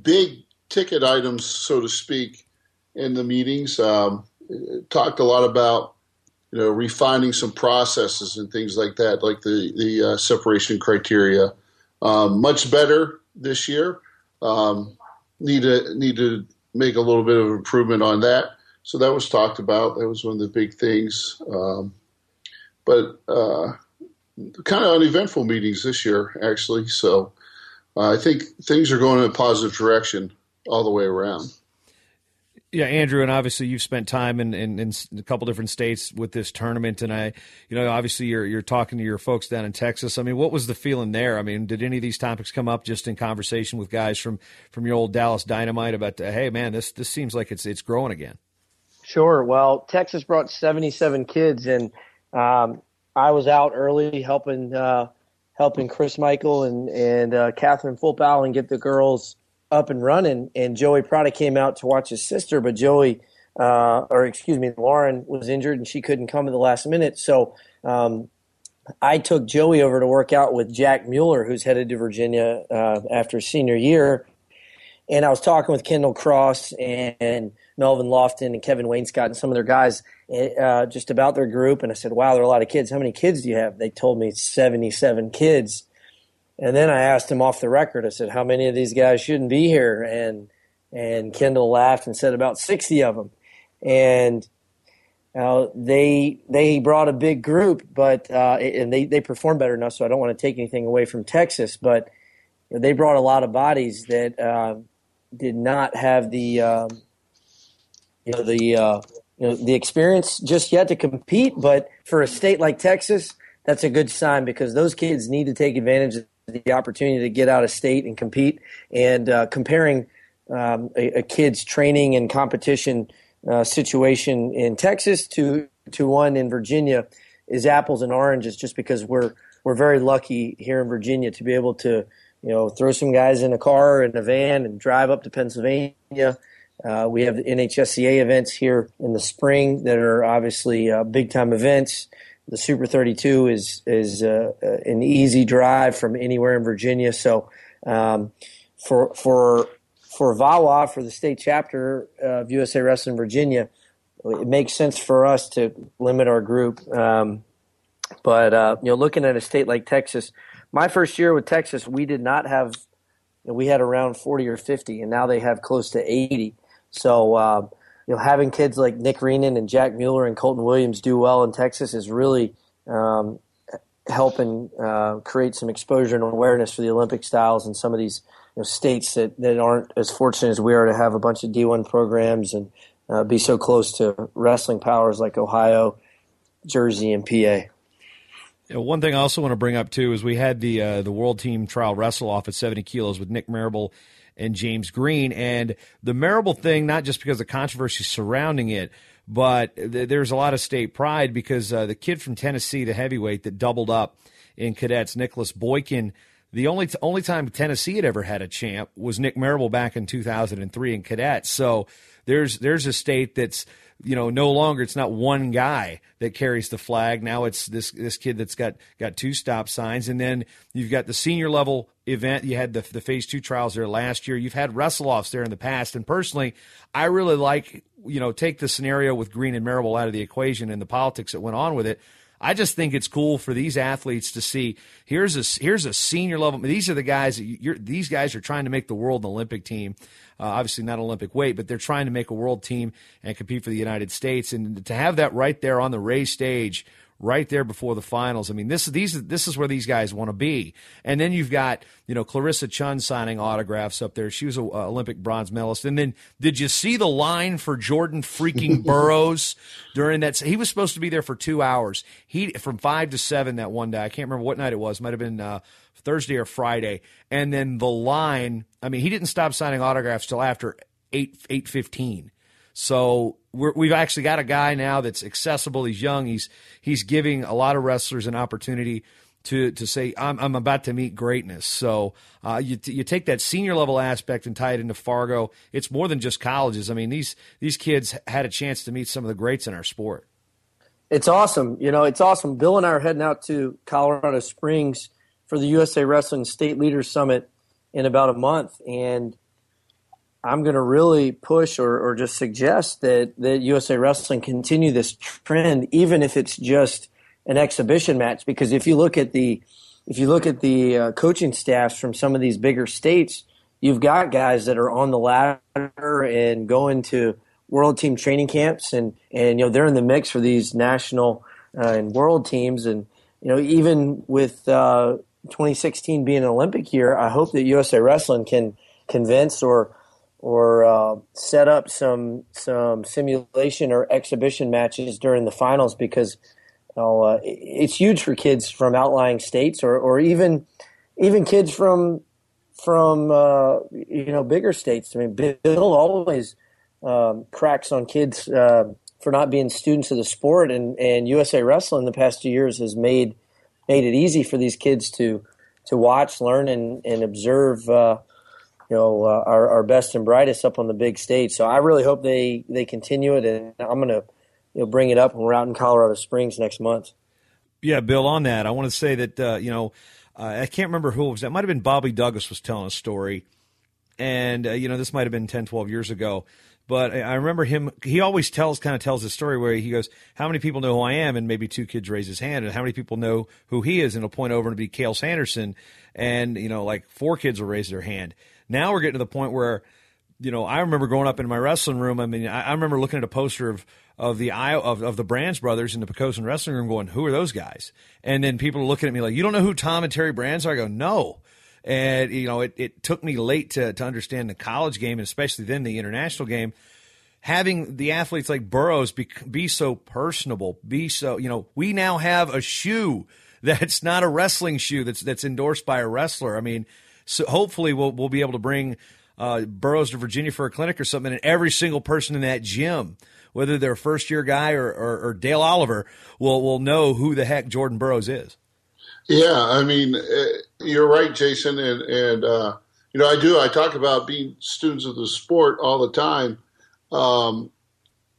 big ticket items, so to speak, in the meetings. Um, talked a lot about you know refining some processes and things like that, like the the uh, separation criteria. Um, much better this year. Um, need to need to make a little bit of improvement on that. So that was talked about. That was one of the big things. Um, but uh, kind of uneventful meetings this year, actually. So uh, I think things are going in a positive direction all the way around. Yeah, Andrew, and obviously you've spent time in, in, in, a couple different states with this tournament, and I, you know, obviously you're you're talking to your folks down in Texas. I mean, what was the feeling there? I mean, did any of these topics come up just in conversation with guys from from your old Dallas Dynamite about, hey, man, this this seems like it's it's growing again? Sure. Well, Texas brought 77 kids, and um, I was out early helping uh, helping Chris Michael and and uh, Catherine Fulpal and get the girls up and running. And Joey Preda came out to watch his sister, but Joey, uh, or excuse me, Lauren was injured and she couldn't come at the last minute. So um, I took Joey over to work out with Jack Mueller, who's headed to Virginia uh, after senior year. And I was talking with Kendall Cross and Melvin Lofton and Kevin Wainscott and some of their guys uh, just about their group. And I said, wow, there are a lot of kids. How many kids do you have? They told me 77 kids. And then I asked him off the record, I said, how many of these guys shouldn't be here? And, and Kendall laughed and said about 60 of them. And uh, they they brought a big group, but uh, and they they performed better enough. So I don't want to take anything away from Texas, but they brought a lot of bodies that uh, did not have the um, you know the uh, you know the experience just yet to compete. But for a state like Texas, that's a good sign because those kids need to take advantage of the opportunity to get out of state and compete. And uh, comparing um, a, a, kid's training and competition uh, situation in Texas to to one in Virginia is apples and oranges. Just because we're we're very lucky here in Virginia to be able to you know throw some guys in a car and a van and drive up to Pennsylvania. Uh, we have the NHSCA events here in the spring that are obviously uh, big time events. The Super 32 is is uh, uh, an easy drive from anywhere in Virginia. So um, for for for VAWA for the state chapter of USA Wrestling Virginia, it makes sense for us to limit our group. Um, but uh, you know, looking at a state like Texas, my first year with Texas, we did not have. We had around 40 or 50, and now they have close to 80. So, uh, you know, having kids like Nick Reenan and Jack Mueller and Colton Williams do well in Texas is really um, helping uh, create some exposure and awareness for the Olympic styles in some of these you know, states that, that aren't as fortunate as we are to have a bunch of D1 programs and uh, be so close to wrestling powers like Ohio, Jersey, and PA. Yeah, one thing I also want to bring up too is we had the uh, the world team trial wrestle off at 70 kilos with Nick Marable and James Green. And the Marable thing, not just because of the controversy surrounding it, but th- there's a lot of state pride because uh, the kid from Tennessee, the heavyweight that doubled up in cadets, Nicholas Boykin, the only t- only time Tennessee had ever had a champ was Nick Marable back in 2003 in cadets. So there's there's a state that's you know, no longer it's not one guy that carries the flag. Now it's this this kid that's got got two stop signs, and then you've got the senior level event. You had the the phase two trials there last year. You've had wrestle offs there in the past, and personally, I really like you know take the scenario with Green and Marable out of the equation and the politics that went on with it. I just think it's cool for these athletes to see here's a here's a senior level. These are the guys. That you're, these guys are trying to make the world an Olympic team. Uh, obviously not Olympic weight, but they're trying to make a world team and compete for the United States. And to have that right there on the race stage right there before the finals. I mean, this these this is where these guys want to be. And then you've got you know Clarissa Chun signing autographs up there. She was an Olympic bronze medalist. And then did you see the line for Jordan freaking Burroughs during that? He was supposed to be there for two hours. He from five to seven that one day. I can't remember what night it was. Might have been. Uh, Thursday or Friday, and then the line. I mean, he didn't stop signing autographs till after eight eight fifteen. So we have actually got a guy now that's accessible. He's young. He's he's giving a lot of wrestlers an opportunity to to say I'm I'm about to meet greatness. So uh, you you take that senior level aspect and tie it into Fargo. It's more than just colleges. I mean these these kids had a chance to meet some of the greats in our sport. It's awesome. You know, it's awesome. Bill and I are heading out to Colorado Springs for the USA Wrestling State Leaders Summit in about a month, and I'm going to really push or, or just suggest that, that USA Wrestling continue this trend, even if it's just an exhibition match. Because if you look at the if you look at the uh, coaching staffs from some of these bigger states, you've got guys that are on the ladder and going to world team training camps, and and you know they're in the mix for these national uh, and world teams, and you know even with uh, 2016 being an Olympic year, I hope that USA Wrestling can convince or or uh, set up some some simulation or exhibition matches during the finals because you know, uh, it's huge for kids from outlying states or, or even even kids from from uh, you know bigger states. I mean, Bill always um, cracks on kids uh, for not being students of the sport, and, and USA Wrestling the past two years has made made it easy for these kids to to watch, learn, and and observe. You know, uh, our, our best and brightest up on the big stage. So I really hope they they continue it, and I'm to you know bring it up when we're out in Colorado Springs next month. Yeah, Bill. On that, I want to say that uh, you know uh, I can't remember who it was. That might have been Bobby Douglas was telling a story, and uh, you know this might have been 10, 12 years ago. But I remember him. He always tells, kind of tells a story where he goes, "How many people know who I am?" And maybe two kids raise his hand, and how many people know who he is? And he'll point over and be Cael Sanderson, and you know, like four kids will raise their hand. Now we're getting to the point where, you know, I remember growing up in my wrestling room. I mean, I, I remember looking at a poster of of the of, of the Brands brothers in the Poquoson wrestling room, going, "Who are those guys?" And then people are looking at me like, "You don't know who Tom and Terry Brands are?" I go, "No." And you know, it, it took me late to to understand the college game, and especially then the international game having the athletes like Burroughs be, be so personable, be so, you know, we now have a shoe that's not a wrestling shoe that's that's endorsed by a wrestler. I mean, so hopefully we'll we'll be able to bring uh, Burroughs to Virginia for a clinic or something, and every single person in that gym, whether they're a first year guy or, or, or Dale Oliver, will will know who the heck Jordan Burroughs is. Yeah, I mean, uh, you're right, Jason, and and uh, you know, I do. I talk about being students of the sport all the time um,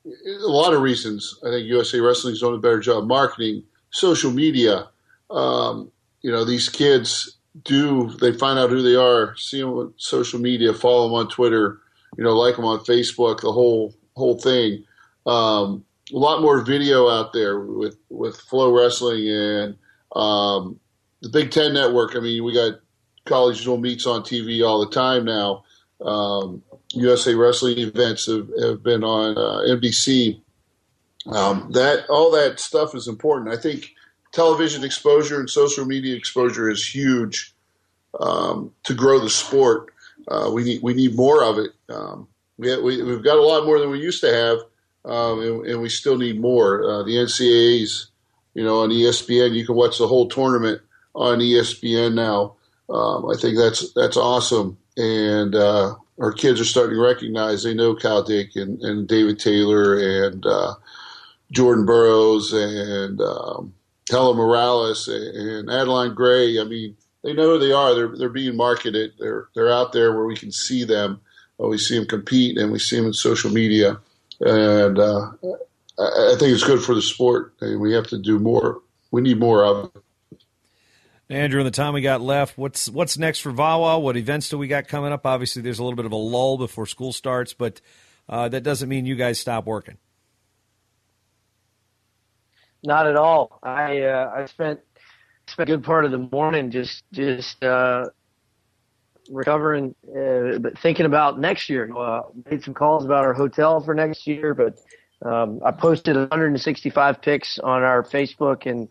a lot of reasons. I think USA Wrestling's doing a better job marketing, social media. Um, you know, these kids do they find out who they are, see them on social media, follow them on Twitter, you know, like them on Facebook, the whole whole thing. Um, a lot more video out there with with Flo Wrestling and um, the Big Ten Network. I mean, we got college dual meets on TV all the time now. Um, USA Wrestling events have, have been on uh, NBC. Um, that all that stuff is important. I think television exposure and social media exposure is huge um, to grow the sport. Uh, we need we need more of it. Um, we, have, we got a lot more than we used to have, um, and, and, we still need more. Uh, the NCAA's, you know, on ESPN, you can watch the whole tournament on ESPN now. Um, I think that's that's awesome, and uh, our kids are starting to recognize they know Kyle Dake and, and David Taylor and uh, Jordan Burroughs and um, Maroulis and Adeline Gray. I mean, they know who they are. They're they're being marketed. They're they're out there where we can see them. we see them compete, and we see them in social media. And uh, I, I think it's good for the sport. and we have to do more. We need more of it. Andrew, in the time we got left, what's what's next for VAWA? What events do we got coming up? Obviously, there's a little bit of a lull before school starts, but uh, that doesn't mean you guys stop working. Not at all. I uh, I spent spent a good part of the morning just just uh, recovering, uh, but thinking about next year. Uh, made some calls about our hotel for next year, but um, I posted 165 pics on our Facebook and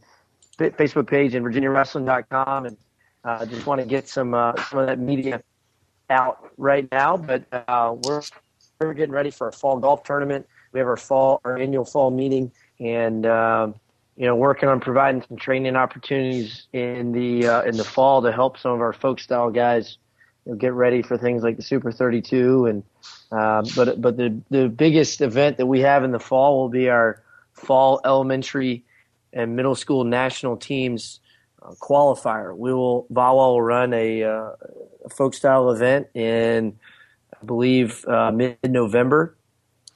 Facebook page and VirginiaWrestling.com, and uh, just want to get some uh, some of that media out right now. But uh, we're we're getting ready for a fall golf tournament. We have our fall our annual fall meeting, and um, you know working on providing some training opportunities in the uh, in the fall to help some of our folk style guys you know, get ready for things like the Super 32 and. Uh, but but the the biggest event that we have in the fall will be our fall elementary and middle school national teams uh, qualifier. We will VAWA will run a, uh, a folk style event in I believe uh, mid November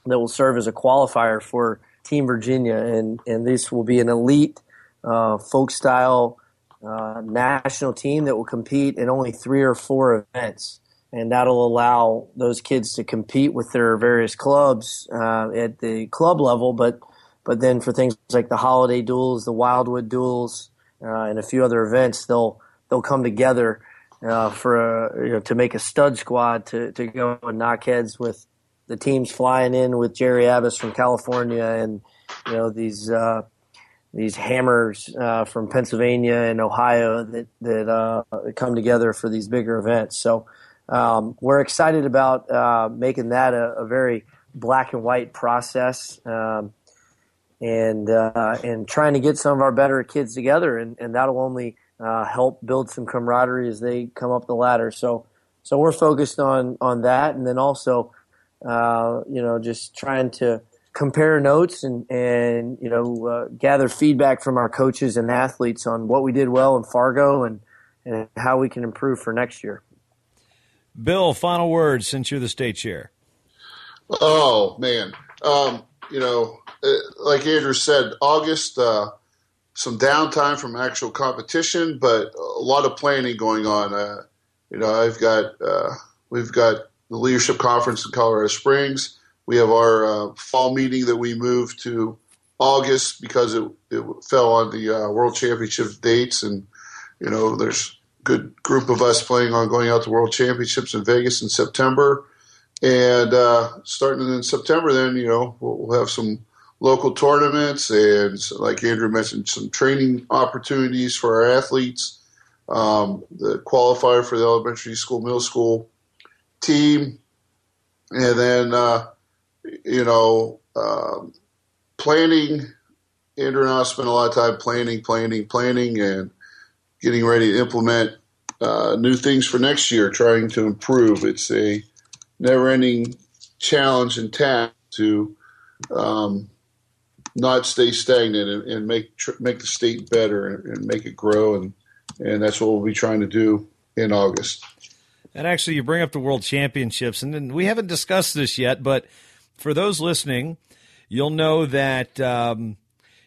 that will serve as a qualifier for Team Virginia, and and this will be an elite uh, folk style uh, national team that will compete in only three or four events. And that'll allow those kids to compete with their various clubs uh, at the club level, but but then for things like the holiday duels, the Wildwood duels, uh, and a few other events, they'll they'll come together uh, for a, you know, to make a stud squad to, to go and knock heads with the teams flying in with Gerry Abas from California and you know these uh, these hammers uh, from Pennsylvania and Ohio that that uh, come together for these bigger events. So um, we're excited about uh, making that a, a, very black and white process. Um, and uh, and trying to get some of our better kids together, and, and that'll only uh, help build some camaraderie as they come up the ladder. So so we're focused on on that, and then also uh, you know, just trying to compare notes and and you know uh, gather feedback from our coaches and athletes on what we did well in Fargo and and how we can improve for next year. Bill, final words since you're the state chair. Oh man, um, you know, uh, like Andrew said, August. Uh, some downtime from actual competition, but a lot of planning going on. Uh, you know, I've got uh, we've got the leadership conference in Colorado Springs. We have our uh, fall meeting that we moved to August because it, it fell on the uh, World Championship dates, and you know, there's a good group of us planning on going out to World Championships in Vegas in September, and uh, starting in September, then you know we'll, we'll have some local tournaments and, like Andrew mentioned, some training opportunities for our athletes. Um, the qualifier for the elementary school, middle school team, and then uh, you know um, planning. Andrew and I spent a lot of time planning, planning, planning, and getting ready to implement uh, new things for next year, trying to improve. It's a never-ending challenge and task to um, not stay stagnant and, and make tr- make the state better and, and, make it grow and and that's what we'll be trying to do in August. And actually, you bring up the World Championships, and we haven't discussed this yet, but for those listening, you'll know that um,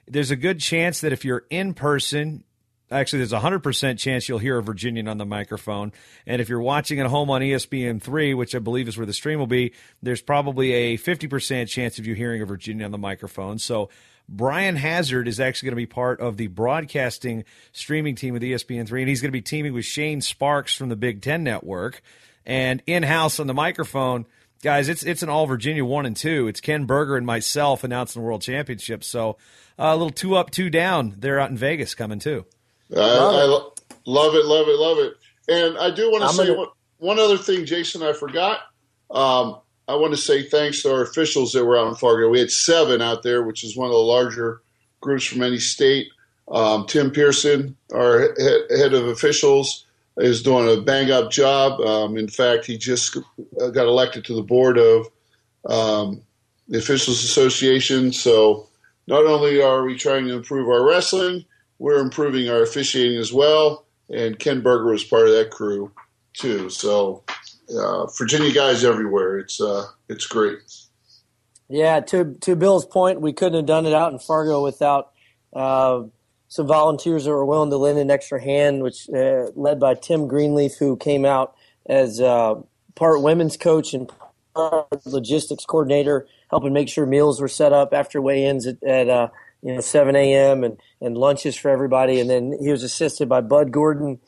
there's a good chance that if you're in person, actually there's a 100% chance you'll hear a Virginian on the microphone. And if you're watching at home on ESPN3, which I believe is where the stream will be, there's probably a 50% chance of you hearing a Virginian on the microphone. So Brian Hazard is actually going to be part of the broadcasting streaming team with ESPN3, and he's going to be teaming with Shane Sparks from the Big Ten Network. And in house on the microphone, guys, it's it's an all Virginia one and two. It's Ken Berger and myself announcing the World Championship. So uh, a little two up, two down. They're out in Vegas coming too. I, I love it, love it, love it. And I do want to say gonna... one, one, other thing, Jason. I forgot. Um, I want to say thanks to our officials that were out in Fargo. We had seven out there, which is one of the larger groups from any state. Um, Tim Pearson, our head of officials, is doing a bang up job. Um, in fact, he just got elected to the board of um, the Officials Association. So not only are we trying to improve our wrestling, we're improving our officiating as well. And Ken Berger was part of that crew too. So uh, Virginia guys everywhere. It's uh, it's great. Yeah, to to Bill's point, we couldn't have done it out in Fargo without uh, some volunteers that were willing to lend an extra hand, which uh, led by Tim Greenleaf, who came out as uh, part women's coach and part logistics coordinator, helping make sure meals were set up after weigh-ins at, at uh, you know 7 a.m. and and lunches for everybody. And then he was assisted by Bud Gordon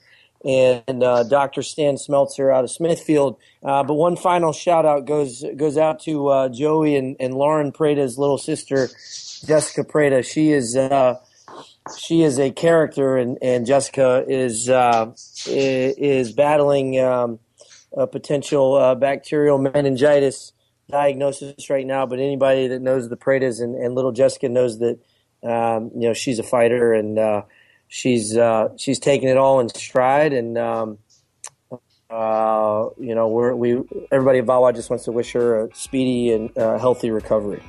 and uh, Dr. Stan Smeltzer out of Smithfield. Uh, but one final shout out goes goes out to uh, Joey and, and Lauren Preda's little sister, Jessica Preda. She is uh, she is a character, and, and Jessica is uh, is battling um, a potential uh, bacterial meningitis diagnosis right now. But anybody that knows the Predas and, and little Jessica knows that um, you know she's a fighter and she's uh, she's taking it all in stride, and um, uh, you know we everybody at Vawa just wants to wish her a speedy and uh, healthy recovery.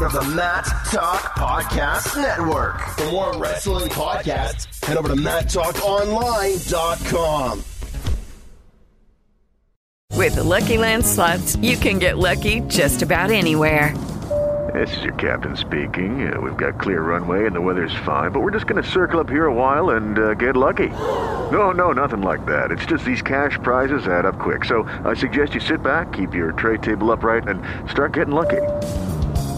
Part of the Mat Talk Podcast Network. For more wrestling podcasts, head over to MatTalkOnline.com. With the Lucky Land slots, you can get lucky just about anywhere. This is your captain speaking. Uh, we've got clear runway and the weather's fine, but we're just going to circle up here a while and uh, get lucky. No, no, nothing like that. It's just these cash prizes add up quick. So I suggest you sit back, keep your tray table upright, and start getting lucky.